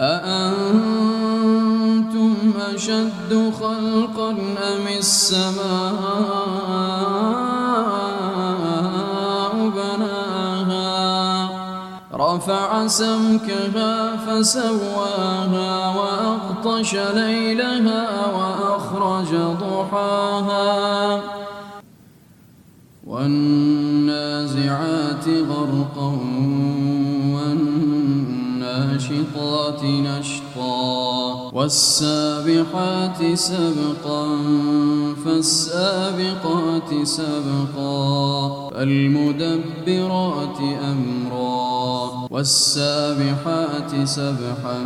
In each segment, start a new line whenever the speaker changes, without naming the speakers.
أأنتم أشد خلقا أم السماء بناها؟ رفع سمكها فسواها وأغطش ليلها وأخرج ضحاها. والنازعات غرقا والناشطات نشطا والسابحات سبقا فالسابقات سبقا فالمدبرات أمرا والسابحات سبحا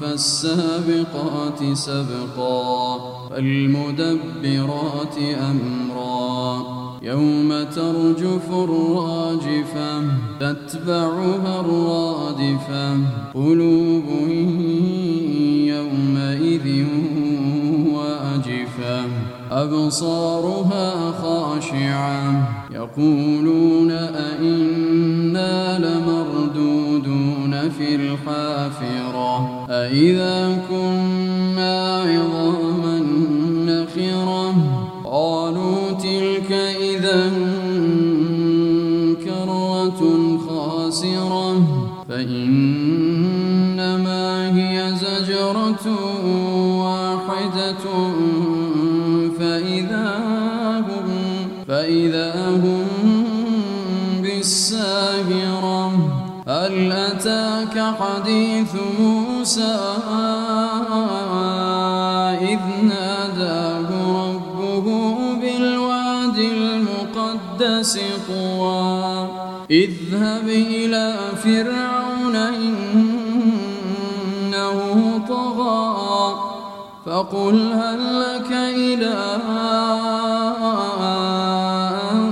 فالسابقات سبقا فالمدبرات أمرا. يوم ترجف الراجفة تتبعها الرادفة. قلوب يومئذ واجفة. أبصارها خاشعة. يقولون أئنا لمردودون في الحافرة. أئذا فإذا هم فإذا هم بالساهرة. هل أتاك حديث موسى إذ ناداه ربه بالواد المقدس طوى. اذهب إلى فرعون إنه فقل هل لك إلى أن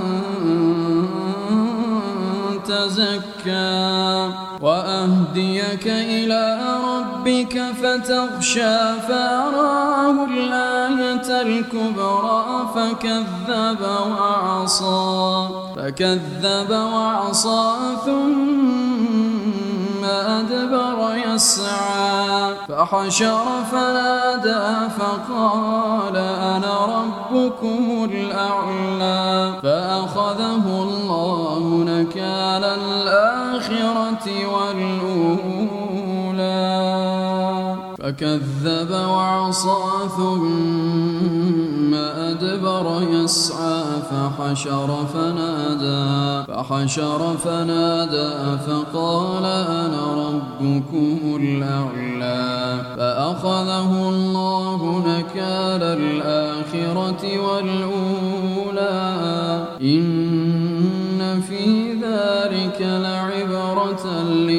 تزكى وأهديك إلى ربك فتغشى فأراه الآية الكبرى فكذب وعصى فكذب وعصى ثم أدبر يسعى فحشر فنادى فقال أنا ربكم الأعلى فأخذه الله نكال الآخرة والأولى فكذب وعصى ثم فحشر فنادى فحشر فنادى فقال أنا ربكم الأعلى فأخذه الله نكال الآخرة والأولى. إن في ذلك لعبرة لمن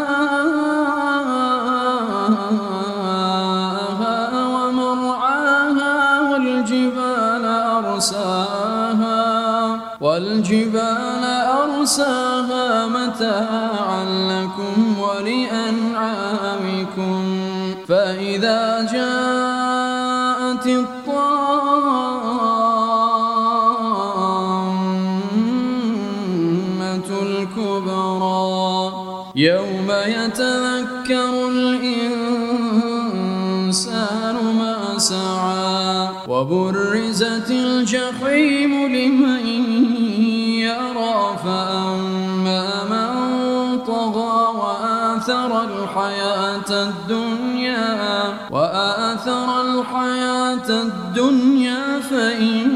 أرساها والجبال أرساها متاعا لكم ولأنعامكم. فإذا جاءت الطامة الكبرى يوم يتذكر الإنسان وبرزت الجحيم لمن يرى فأما من طغى وآثر الحياة الدنيا وآثر الحياة الدنيا فإن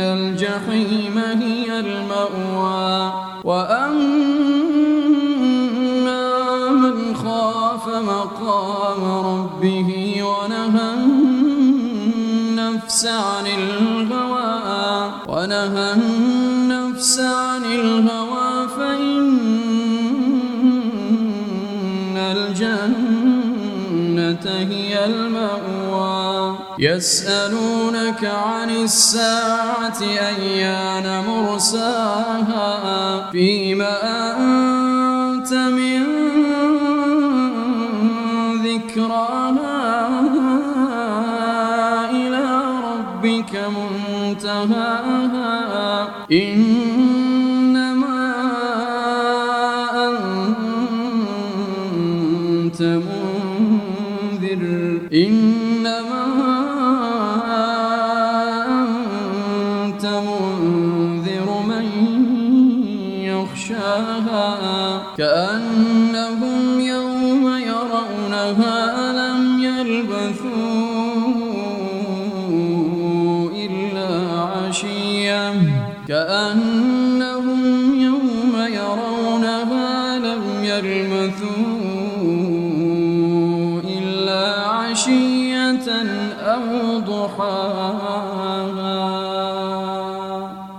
الجحيم هي المأوى. وأما من خاف مقام ربه النفس عن الهوى ونهى النفس عن الهوى فإن الجنة هي المأوى. يسألونك عن الساعة أيان مرساها؟ فيما أنت منتهاها إنما أنت منذر. إنما أنت منذر من يخشاها. كأنهم يوم يرونها. يلبثوا إلا عشية أو ضحاها